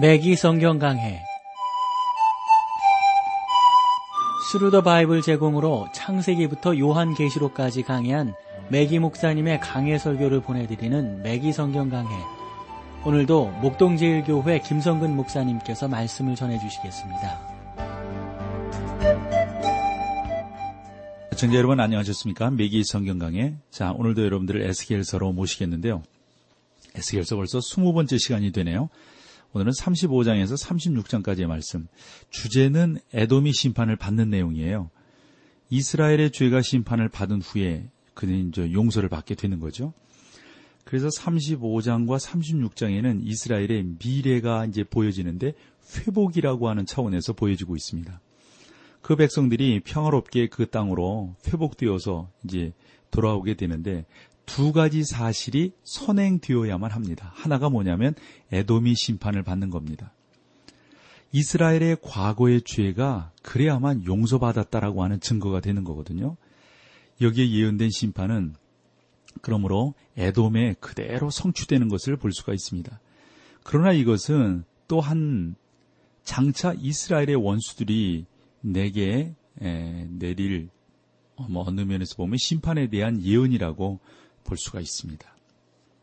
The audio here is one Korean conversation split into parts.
매기 성경 강해 Thru the Bible 제공으로 창세기부터 요한계시록까지 강해한 매기 목사님의 강해 설교를 보내드리는 매기 성경 강해 오늘도 목동제일교회 김성근 목사님께서 말씀을 전해주시겠습니다. 애청자 여러분 안녕하셨습니까? 매기 성경 강해 자 오늘도 여러분들을 에스겔서로 모시겠는데요. 에스겔서 벌써 20번째 시간이 되네요. 오늘은 35장에서 36장까지의 말씀. 주제는 에돔이 심판을 받는 내용이에요. 이스라엘의 죄가 심판을 받은 후에 그는 이제 용서를 받게 되는 거죠. 그래서 35장과 36장에는 이스라엘의 미래가 이제 보여지는데 회복이라고 하는 차원에서 보여지고 있습니다. 그 백성들이 평화롭게 그 땅으로 회복되어서 이제 돌아오게 되는데 두 가지 사실이 선행되어야만 합니다. 하나가 뭐냐면 에돔이 심판을 받는 겁니다. 이스라엘의 과거의 죄가 그래야만 용서받았다라고 하는 증거가 되는 거거든요. 여기에 예언된 심판은 그러므로 에돔에 그대로 성취되는 것을 볼 수가 있습니다. 그러나 이것은 또한 장차 이스라엘의 원수들이 내게 내릴 뭐 어느 면에서 보면 심판에 대한 예언이라고 볼 수가 있습니다.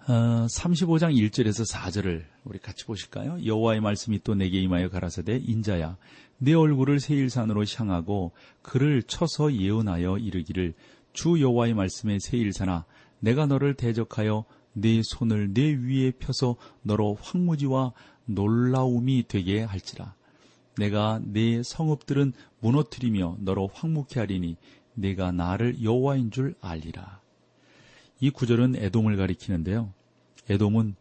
어, 35장 1절에서 4절을 우리 같이 보실까요? 여호와의 말씀이 또 내게 임하여 가라사대 인자야 내 얼굴을 세일산으로 향하고 그를 쳐서 예언하여 이르기를 주 여호와의 말씀에 세일산아 내가 너를 대적하여 네 손을 내 위에 펴서 너로 황무지와 놀라움이 되게 할지라 내가 네 성읍들은 무너뜨리며 너로 황무케 하리니 내가 나를 여호와인 줄 알리라. 이 구절은 에돔을 가리키는데요. 에돔은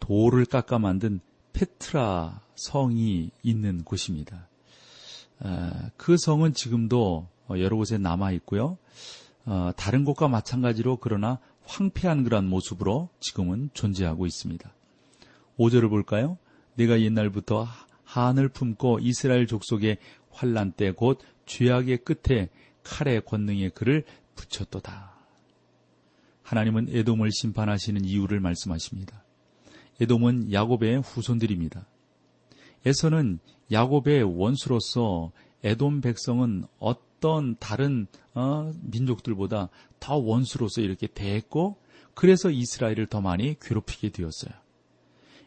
돌을 깎아 만든 페트라 성이 있는 곳입니다. 그 성은 지금도 여러 곳에 남아 있고요. 어, 다른 곳과 마찬가지로 그러나 황폐한 그런 모습으로 지금은 존재하고 있습니다. 5절을 볼까요? 내가 옛날부터 한을 품고 이스라엘 족속의 환란 때 곧 죄악의 끝에 칼의 권능의 글을 붙였도다. 하나님은 에돔을 심판하시는 이유를 말씀하십니다. 에돔은 야곱의 후손들입니다. 에서는 야곱의 원수로서 에돔 백성은 어떤 다른 어, 민족들보다 더 원수로서 이렇게 대했고 그래서 이스라엘을 더 많이 괴롭히게 되었어요.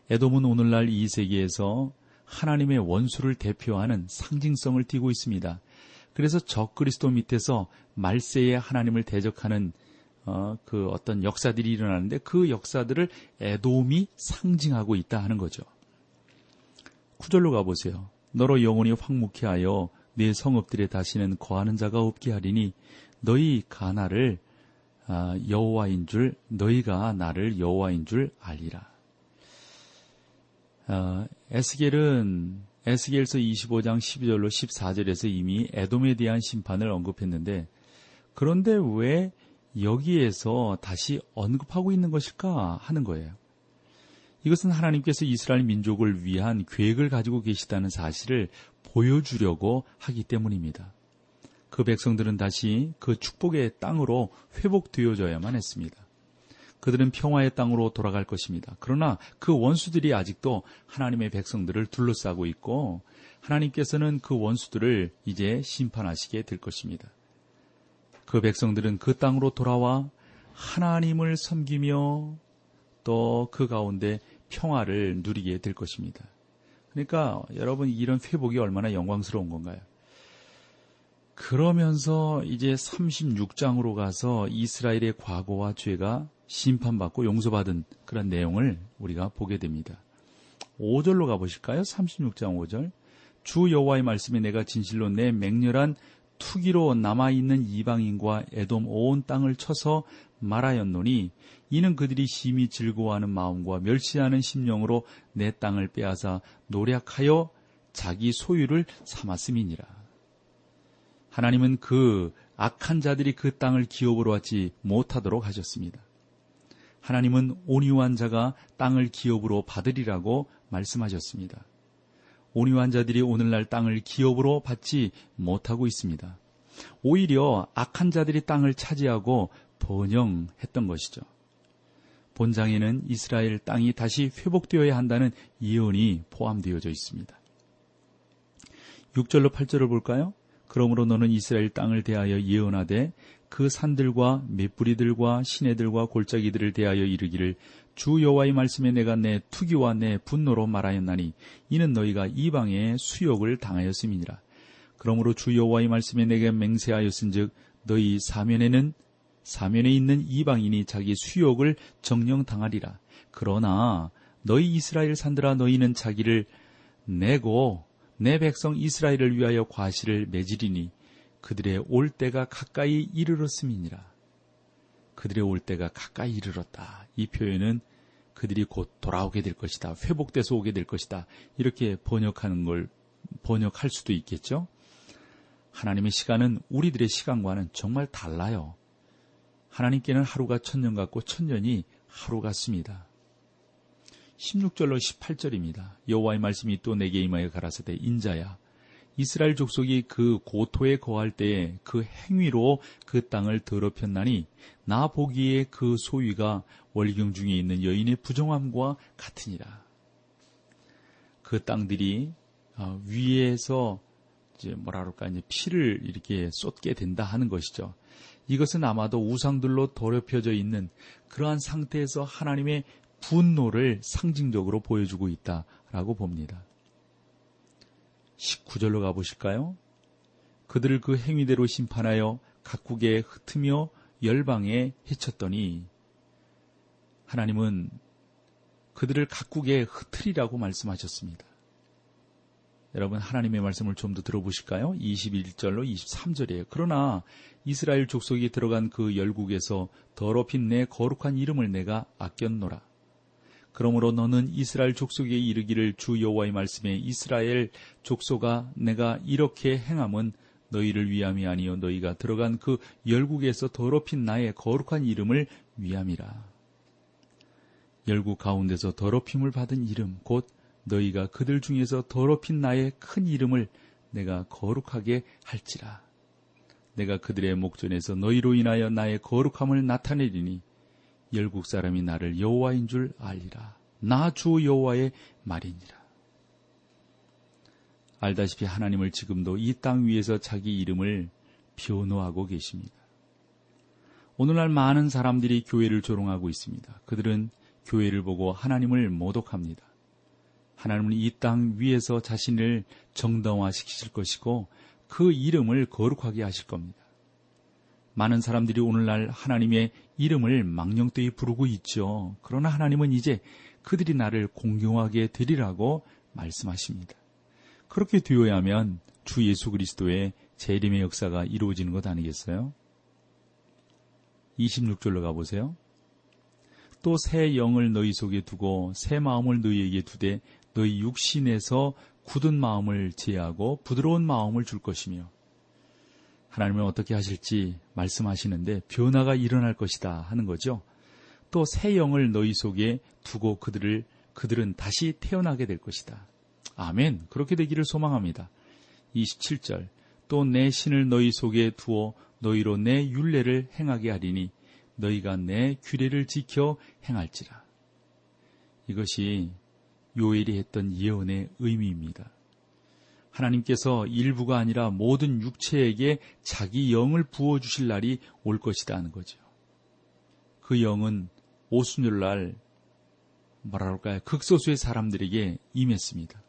에돔은 오늘날 이 세계에서 하나님의 원수를 대표하는 상징성을 띠고 있습니다. 그래서 적그리스도 밑에서 말세에 하나님을 대적하는 어, 그 어떤 역사들이 일어나는데 그 역사들을 에돔이 상징하고 있다 하는 거죠. 구절로 가보세요. 너로 영원히 황무케 하여 네 성읍들에 다시는 거하는 자가 없게 하리니 너희 가나를 아, 여호와인 줄 너희가 나를 여호와인 줄 알리라. 어, 에스겔은 에스겔서 25장 12절로 14절에서 이미 에돔에 대한 심판을 언급했는데 그런데 왜 여기에서 다시 언급하고 있는 것일까 하는 거예요. 이것은 하나님께서 이스라엘 민족을 위한 계획을 가지고 계시다는 사실을 보여주려고 하기 때문입니다. 그 백성들은 다시 그 축복의 땅으로 회복되어져야만 했습니다. 그들은 평화의 땅으로 돌아갈 것입니다. 그러나 그 원수들이 아직도 하나님의 백성들을 둘러싸고 있고 하나님께서는 그 원수들을 이제 심판하시게 될 것입니다. 그 백성들은 그 땅으로 돌아와 하나님을 섬기며 또 그 가운데 평화를 누리게 될 것입니다. 그러니까 여러분 이런 회복이 얼마나 영광스러운 건가요? 그러면서 이제 36장으로 가서 이스라엘의 과거와 죄가 심판받고 용서받은 그런 내용을 우리가 보게 됩니다. 5절로 가보실까요? 36장 5절. 주 여호와의 말씀에 내가 진실로 내 맹렬한 투기로 남아있는 이방인과 애돔 온 땅을 쳐서 말하였노니 이는 그들이 심히 즐거워하는 마음과 멸시하는 심령으로 내 땅을 빼앗아 노력하여 자기 소유를 삼았음이니라. 하나님은 그 악한 자들이 그 땅을 기업으로 하지 못하도록 하셨습니다. 하나님은 온유한 자가 땅을 기업으로 받으리라고 말씀하셨습니다. 온유한 자들이 오늘날 땅을 기업으로 받지 못하고 있습니다. 오히려 악한 자들이 땅을 차지하고 번영했던 것이죠. 본장에는 이스라엘 땅이 다시 회복되어야 한다는 예언이 포함되어져 있습니다. 6절로 8절을 볼까요? 그러므로 너는 이스라엘 땅을 대하여 예언하되 그 산들과 맷뿌리들과 시내들과 골짜기들을 대하여 이르기를 주 여호와의 말씀에 내가 내 투기와 내 분노로 말하였나니 이는 너희가 이방의 수욕을 당하였음이니라. 그러므로 주 여호와의 말씀에 내게 맹세하였은즉 너희 사면에는 사면에 있는 이방인이 자기 수욕을 정령 당하리라. 그러나 너희 이스라엘 산들아 너희는 자기를 내고 내 백성 이스라엘을 위하여 과실을 맺으리니 그들의 올 때가 가까이 이르렀음이니라. 그들의 올 때가 가까이 이르렀다. 이 표현은 그들이 곧 돌아오게 될 것이다. 회복돼서 오게 될 것이다. 이렇게 번역하는 걸 번역할 수도 있겠죠. 하나님의 시간은 우리들의 시간과는 정말 달라요. 하나님께는 하루가 천년 같고 천년이 하루 같습니다. 16절로 18절입니다. 여호와의 말씀이 또 내게 임하여 가라사대 인자야 이스라엘 족속이 그 고토에 거할 때에 그 행위로 그 땅을 더럽혔나니 나 보기에 그 소위가 월경 중에 있는 여인의 부정함과 같으니라. 그 땅들이 어, 위에서 이제 뭐라 그럴까 이제 피를 이렇게 쏟게 된다 하는 것이죠. 이것은 아마도 우상들로 더럽혀져 있는 그러한 상태에서 하나님의 분노를 상징적으로 보여주고 있다라고 봅니다. 19절로 가보실까요? 그들을 그 행위대로 심판하여 각국에 흩으며 열방에 해쳤더니 하나님은 그들을 각국에 흩으리라고 말씀하셨습니다. 여러분 하나님의 말씀을 좀 더 들어보실까요? 21절로 23절이에요. 그러나 이스라엘 족속이 들어간 그 열국에서 더럽힌 내 거룩한 이름을 내가 아꼈노라. 그러므로 너는 이스라엘 족속에 이르기를 주 여호와의 말씀에 이스라엘 족속아 내가 이렇게 행함은 너희를 위함이 아니요 너희가 들어간 그 열국에서 더럽힌 나의 거룩한 이름을 위함이라. 열국 가운데서 더럽힘을 받은 이름 곧 너희가 그들 중에서 더럽힌 나의 큰 이름을 내가 거룩하게 할지라. 내가 그들의 목전에서 너희로 인하여 나의 거룩함을 나타내리니 열국 사람이 나를 여호와인 줄 알리라. 나 주 여호와의 말이니라. 알다시피 하나님을 지금도 이 땅 위에서 자기 이름을 변호하고 계십니다. 오늘날 많은 사람들이 교회를 조롱하고 있습니다. 그들은 교회를 보고 하나님을 모독합니다. 하나님은 이 땅 위에서 자신을 정당화시키실 것이고 그 이름을 거룩하게 하실 겁니다. 많은 사람들이 오늘날 하나님의 이름을 망령되이 부르고 있죠. 그러나 하나님은 이제 그들이 나를 공경하게 되리라고 말씀하십니다. 그렇게 되어야 하면 주 예수 그리스도의 재림의 역사가 이루어지는 것 아니겠어요? 26절로 가보세요. 또 새 영을 너희 속에 두고 새 마음을 너희에게 두되 너희 육신에서 굳은 마음을 제하고 부드러운 마음을 줄 것이며 하나님은 어떻게 하실지 말씀하시는데 변화가 일어날 것이다 하는 거죠. 또 새 영을 너희 속에 두고 그들을 그들은 다시 태어나게 될 것이다. 아멘. 그렇게 되기를 소망합니다. 27절. 또 내 신을 너희 속에 두어 너희로 내 율례를 행하게 하리니 너희가 내 규례를 지켜 행할지라. 이것이 요엘이 했던 예언의 의미입니다. 하나님께서 일부가 아니라 모든 육체에게 자기 영을 부어 주실 날이 올 것이다 하는 거죠. 그 영은 오순절 날 뭐라 그럴까요? 극소수의 사람들에게 임했습니다.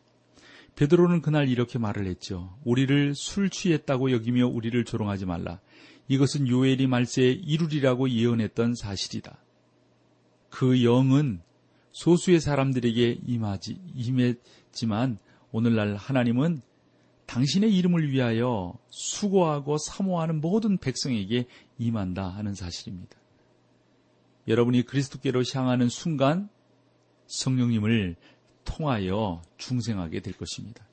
베드로는 그날 이렇게 말을 했죠. 우리를 술 취했다고 여기며 우리를 조롱하지 말라. 이것은 요엘이 말세에 이루리라고 예언했던 사실이다. 그 영은 소수의 사람들에게 임하지, 임했지만 오늘날 하나님은 당신의 이름을 위하여 수고하고 사모하는 모든 백성에게 임한다 하는 사실입니다. 여러분이 그리스도께로 향하는 순간 성령님을 통하여 중생하게 될 것입니다.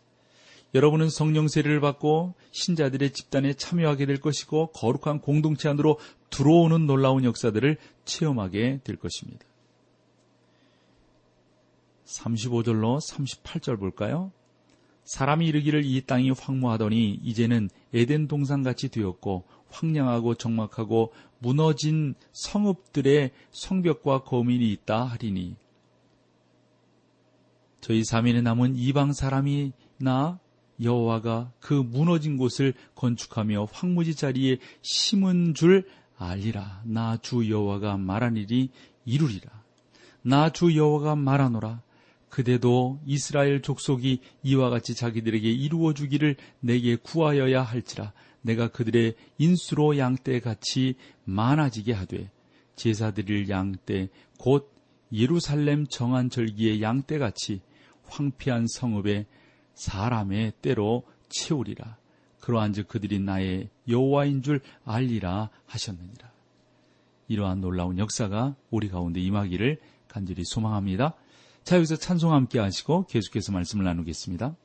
여러분은 성령 세례를 받고 신자들의 집단에 참여하게 될 것이고 거룩한 공동체 안으로 들어오는 놀라운 역사들을 체험하게 될 것입니다. 35절로 38절 볼까요? 사람이 이르기를 이 땅이 황무하더니 이제는 에덴 동산같이 되었고 황량하고 적막하고 무너진 성읍들의 성벽과 거민이 있다 하리니 저희 사면에 남은 이방 사람이나 여호와가 그 무너진 곳을 건축하며 황무지 자리에 심은 줄 알리라. 나 주 여호와가 말한 일이 이루리라. 나 주 여호와가 말하노라. 그대도 이스라엘 족속이 이와 같이 자기들에게 이루어 주기를 내게 구하여야 할지라. 내가 그들의 인수로 양떼 같이 많아지게 하되 제사 드릴 양떼 곧 예루살렘 정한 절기의 양떼 같이 황폐한 성읍에 사람의 때로 채우리라. 그러한즉 그들이 나의 여호와인 줄 알리라 하셨느니라. 이러한 놀라운 역사가 우리 가운데 임하기를 간절히 소망합니다. 자, 여기서 찬송 함께 하시고 계속해서 말씀을 나누겠습니다.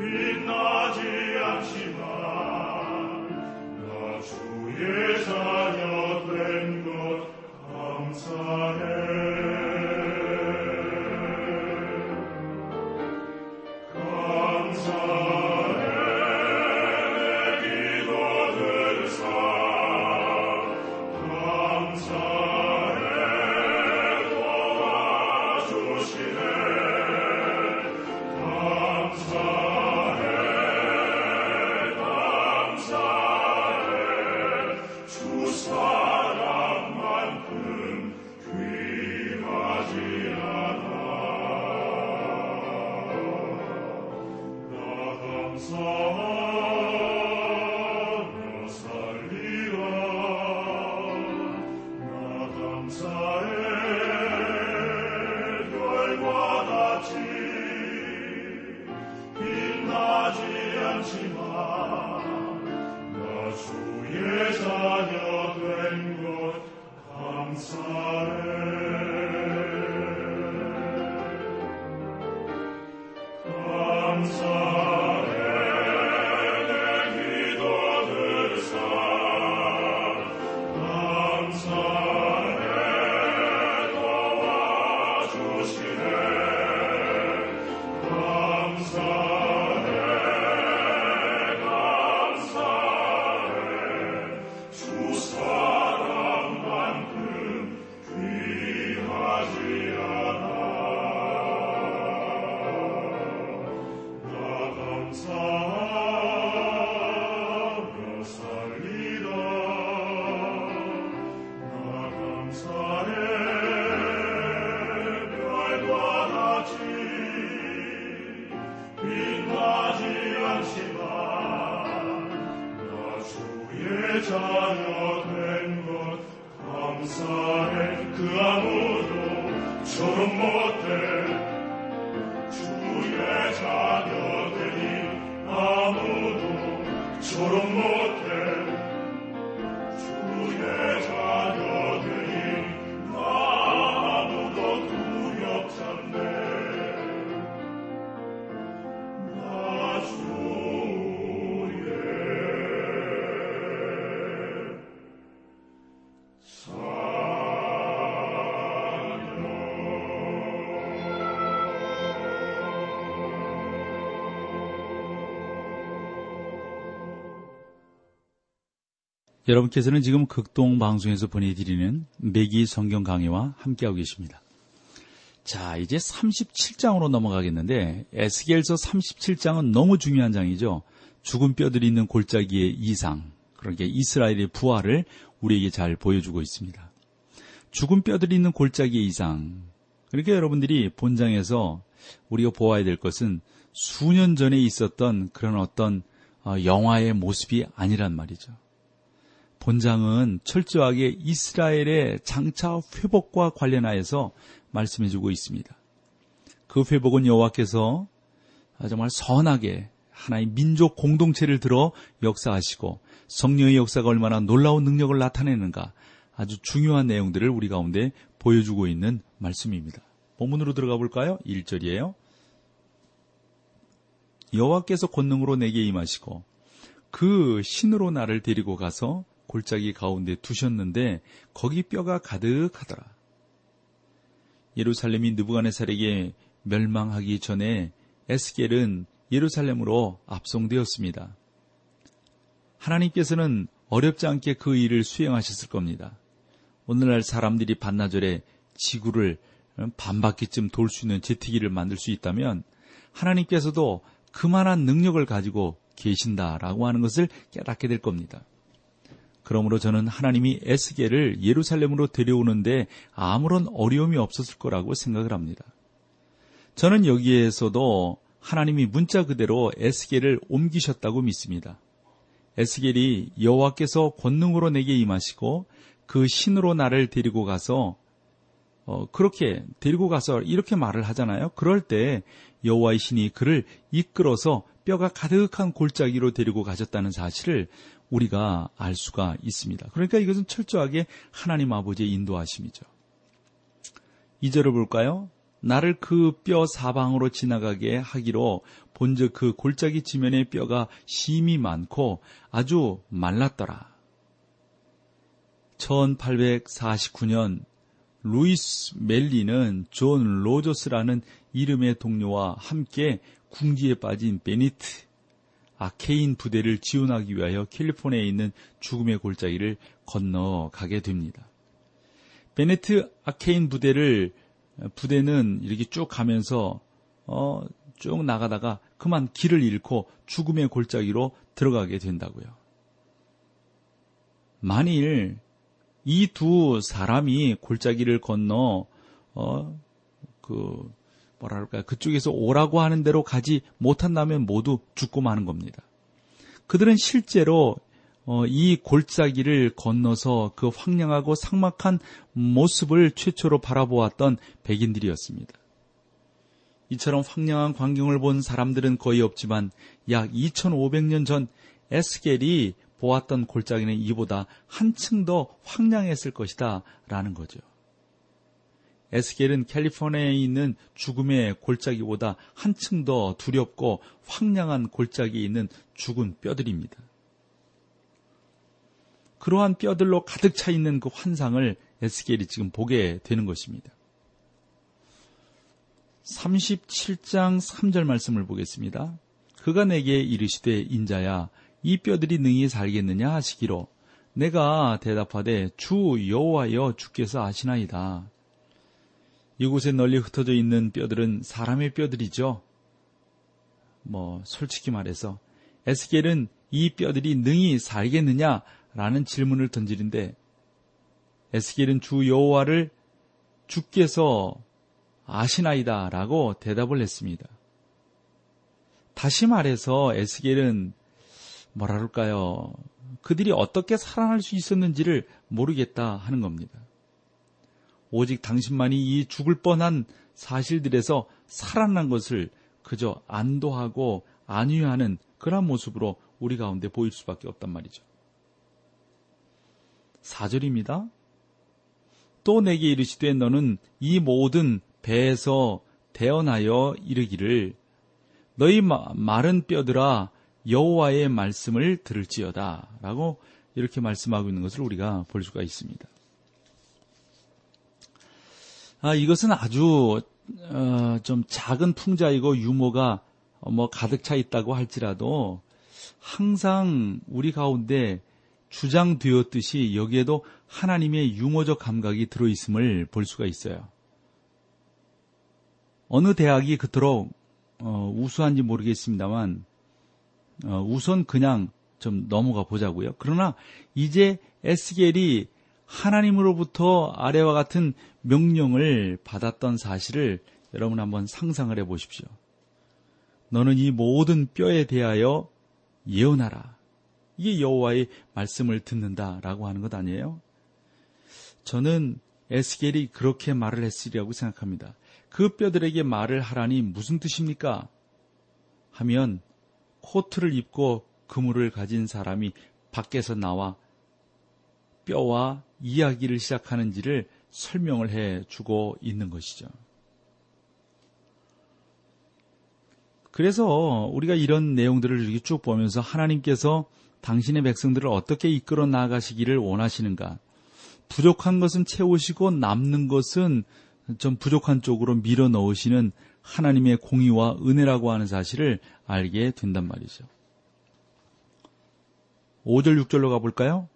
빛나지 않지만 나 주의 자녀 된 것 감사해. 여러분께서는 지금 극동 방송에서 보내드리는 매기 성경 강의와 함께하고 계십니다. 자, 이제 37장으로 넘어가겠는데 에스겔서 37장은 너무 중요한 장이죠. 죽은 뼈들이 있는 골짜기의 이상, 그러게 이스라엘의 부활을 우리에게 잘 보여주고 있습니다. 죽은 뼈들이 있는 골짜기의 이상. 그러니까 여러분들이 본장에서 우리가 보아야 될 것은 수년 전에 있었던 그런 어떤 어, 영화의 모습이 아니란 말이죠. 본장은 철저하게 이스라엘의 장차 회복과 관련하여서 말씀해주고 있습니다. 그 회복은 여호와께서 정말 선하게 하나의 민족 공동체를 들어 역사하시고 성령의 역사가 얼마나 놀라운 능력을 나타내는가 아주 중요한 내용들을 우리 가운데 보여주고 있는 말씀입니다. 본문으로 들어가 볼까요? 1절이에요. 여호와께서 권능으로 내게 임하시고 그 신으로 나를 데리고 가서 골짜기 가운데 두셨는데 거기 뼈가 가득하더라. 예루살렘이 느부갓네살에게 멸망하기 전에 에스겔은 예루살렘으로 압송되었습니다. 하나님께서는 어렵지 않게 그 일을 수행하셨을 겁니다. 오늘날 사람들이 반나절에 지구를 반바퀴쯤 돌 수 있는 제트기를 만들 수 있다면 하나님께서도 그만한 능력을 가지고 계신다라고 하는 것을 깨닫게 될 겁니다. 그러므로 저는 하나님이 에스겔을 예루살렘으로 데려오는데 아무런 어려움이 없었을 거라고 생각을 합니다. 저는 여기에서도 하나님이 문자 그대로 에스겔을 옮기셨다고 믿습니다. 에스겔이 여호와께서 권능으로 내게 임하시고 그 신으로 나를 데리고 가서 어, 그렇게 데리고 가서 이렇게 말을 하잖아요. 그럴 때 여호와의 신이 그를 이끌어서 뼈가 가득한 골짜기로 데리고 가셨다는 사실을 우리가 알 수가 있습니다. 그러니까 이것은 철저하게 하나님 아버지의 인도하심이죠. 2절을 볼까요? 나를 그 뼈 사방으로 지나가게 하기로 본즉 그 골짜기 지면에 뼈가 심이 많고 아주 말랐더라. 1849년 루이스 맨리는 존 로저스라는 이름의 동료와 함께 궁지에 빠진 베니트 아케인 부대를 지원하기 위하여 캘리포니아에 있는 죽음의 골짜기를 건너가게 됩니다. 베네트 아케인 부대를 부대는 이렇게 쭉 가면서 어, 쭉 나가다가 그만 길을 잃고 죽음의 골짜기로 들어가게 된다고요. 만일 이 두 사람이 골짜기를 건너 어, 그 뭐랄까 그쪽에서 오라고 하는 대로 가지 못한다면 모두 죽고 마는 겁니다. 그들은 실제로 어, 이 골짜기를 건너서 그 황량하고 삭막한 모습을 최초로 바라보았던 백인들이었습니다. 이처럼 황량한 광경을 본 사람들은 거의 없지만 약 2500년 전 에스겔이 보았던 골짜기는 이보다 한층 더 황량했을 것이다 라는 거죠. 에스겔은 캘리포니아에 있는 죽음의 골짜기보다 한층 더 두렵고 황량한 골짜기에 있는 죽은 뼈들입니다. 그러한 뼈들로 가득 차 있는 그 환상을 에스겔이 지금 보게 되는 것입니다. 37장 3절 말씀을 보겠습니다. 그가 내게 이르시되 인자야 이 뼈들이 능히 살겠느냐 하시기로 내가 대답하되 주 여호와여 주께서 아시나이다. 이곳에 널리 흩어져 있는 뼈들은 사람의 뼈들이죠. 뭐 솔직히 말해서 에스겔은 이 뼈들이 능히 살겠느냐라는 질문을 던지는데 에스겔은 주 여호와를 주께서 아시나이다라고 대답을 했습니다. 다시 말해서 에스겔은 뭐라 그럴까요? 그들이 어떻게 살아날 수 있었는지를 모르겠다 하는 겁니다. 오직 당신만이 이 죽을 뻔한 사실들에서 살아난 것을 그저 안도하고 안위하는 그런 모습으로 우리 가운데 보일 수밖에 없단 말이죠. 4절입니다. 또 내게 이르시되 너는 이 모든 배에서 태어나여 이르기를 너희 마른 뼈들아 여호와의 말씀을 들을지어다라고 이렇게 말씀하고 있는 것을 우리가 볼 수가 있습니다. 아, 이것은 아주 어, 좀 작은 풍자이고 유머가 뭐 가득 차 있다고 할지라도 항상 우리 가운데 주장되었듯이 여기에도 하나님의 유머적 감각이 들어있음을 볼 수가 있어요. 어느 대학이 그토록 어, 우수한지 모르겠습니다만 어, 우선 그냥 좀 넘어가 보자고요. 그러나 이제 에스겔이 하나님으로부터 아래와 같은 명령을 받았던 사실을 여러분 한번 상상을 해 보십시오. 너는 이 모든 뼈에 대하여 예언하라. 이게 여호와의 말씀을 듣는다라고 하는 것 아니에요? 저는 에스겔이 그렇게 말을 했으리라고 생각합니다. 그 뼈들에게 말을 하라니 무슨 뜻입니까? 하면 코트를 입고 그물을 가진 사람이 밖에서 나와 뼈와 이야기를 시작하는지를 설명을 해 주고 있는 것이죠. 그래서 우리가 이런 내용들을 이렇게 쭉 보면서 하나님께서 당신의 백성들을 어떻게 이끌어 나가시기를 원하시는가? 부족한 것은 채우시고 남는 것은 좀 부족한 쪽으로 밀어 넣으시는 하나님의 공의와 은혜라고 하는 사실을 알게 된단 말이죠. 5절, 6절로 가볼까요?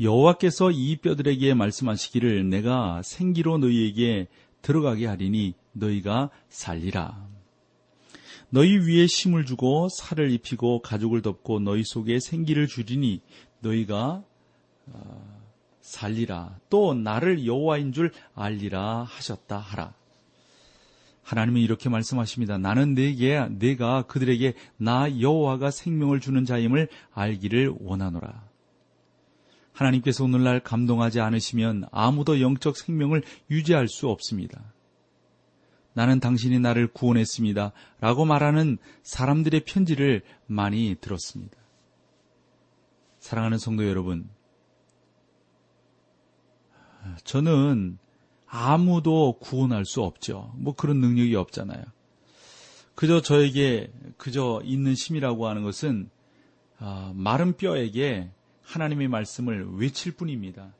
여호와께서 이 뼈들에게 말씀하시기를 내가 생기로 너희에게 들어가게 하리니 너희가 살리라. 너희 위에 힘을 주고 살을 입히고 가죽을 덮고 너희 속에 생기를 주리니 너희가 어, 살리라. 또 나를 여호와인 줄 알리라 하셨다 하라. 하나님은 이렇게 말씀하십니다. 나는 내게 내가 그들에게 나 여호와가 생명을 주는 자임을 알기를 원하노라. 하나님께서 오늘날 감동하지 않으시면 아무도 영적 생명을 유지할 수 없습니다. 나는 당신이 나를 구원했습니다. 라고 말하는 사람들의 편지를 많이 들었습니다. 사랑하는 성도 여러분, 저는 아무도 구원할 수 없죠. 뭐 그런 능력이 없잖아요. 그저 저에게 그저 있는 힘이라고 하는 것은 아, 마른 뼈에게 하나님의 말씀을 외칠 뿐입니다.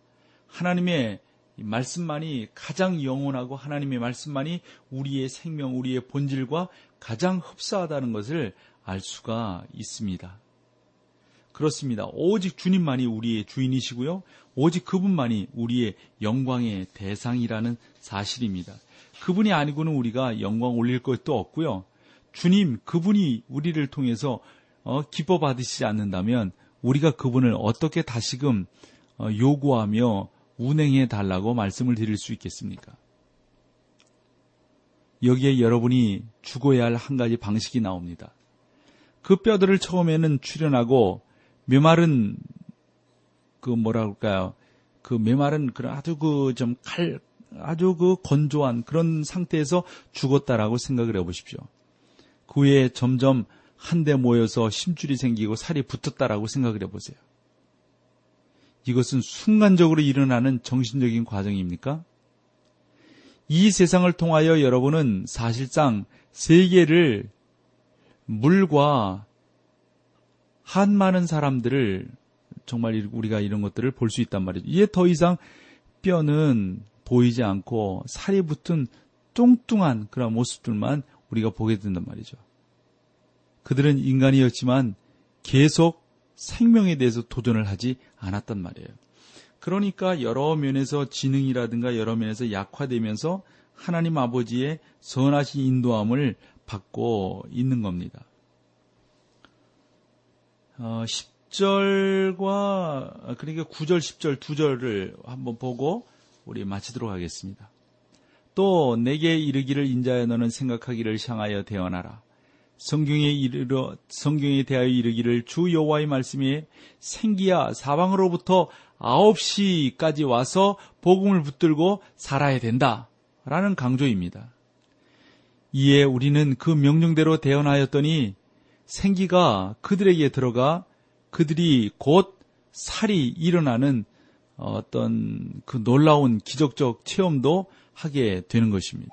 하나님의 말씀만이 가장 영원하고 하나님의 말씀만이 우리의 생명, 우리의 본질과 가장 흡사하다는 것을 알 수가 있습니다. 그렇습니다. 오직 주님만이 우리의 주인이시고요. 오직 그분만이 우리의 영광의 대상이라는 사실입니다. 그분이 아니고는 우리가 영광 올릴 것도 없고요. 주님, 그분이 우리를 통해서 어, 기뻐 받으시지 않는다면 우리가 그분을 어떻게 다시금 어, 요구하며 운행해 달라고 말씀을 드릴 수 있겠습니까? 여기에 여러분이 죽어야 할 한 가지 방식이 나옵니다. 그 뼈들을 처음에는 출현하고 메말은 그 뭐라 그럴까요? 그 메말은 그런 아주 그 좀 칼, 아주 그 건조한 그런 상태에서 죽었다라고 생각을 해보십시오. 그 후에 점점 한데 모여서 심줄이 생기고 살이 붙었다라고 생각을 해보세요. 이것은 순간적으로 일어나는 정신적인 과정입니까? 이 세상을 통하여 여러분은 사실상 세계를 물과 한 많은 사람들을 정말 우리가 이런 것들을 볼 수 있단 말이죠. 이제 더 이상 뼈는 보이지 않고 살이 붙은 뚱뚱한 그런 모습들만 우리가 보게 된단 말이죠. 그들은 인간이었지만 계속 생명에 대해서 도전을 하지 않았단 말이에요. 그러니까 여러 면에서 지능이라든가 여러 면에서 약화되면서 하나님 아버지의 선하신 인도함을 받고 있는 겁니다. 어, 10절과 그러니까 9절, 10절 두 절을 한번 보고 우리 마치도록 하겠습니다. 또 내게 이르기를 인자여 너는 생각하기를 향하여 대언하라. 성경에 이르러 성경에 대하여 이르기를 주 여호와의 말씀에 생기야 사방으로부터 아홉 시까지 와서 복음을 붙들고 살아야 된다라는 강조입니다. 이에 우리는 그 명령대로 대언하였더니 생기가 그들에게 들어가 그들이 곧 살이 일어나는 어떤 그 놀라운 기적적 체험도 하게 되는 것입니다.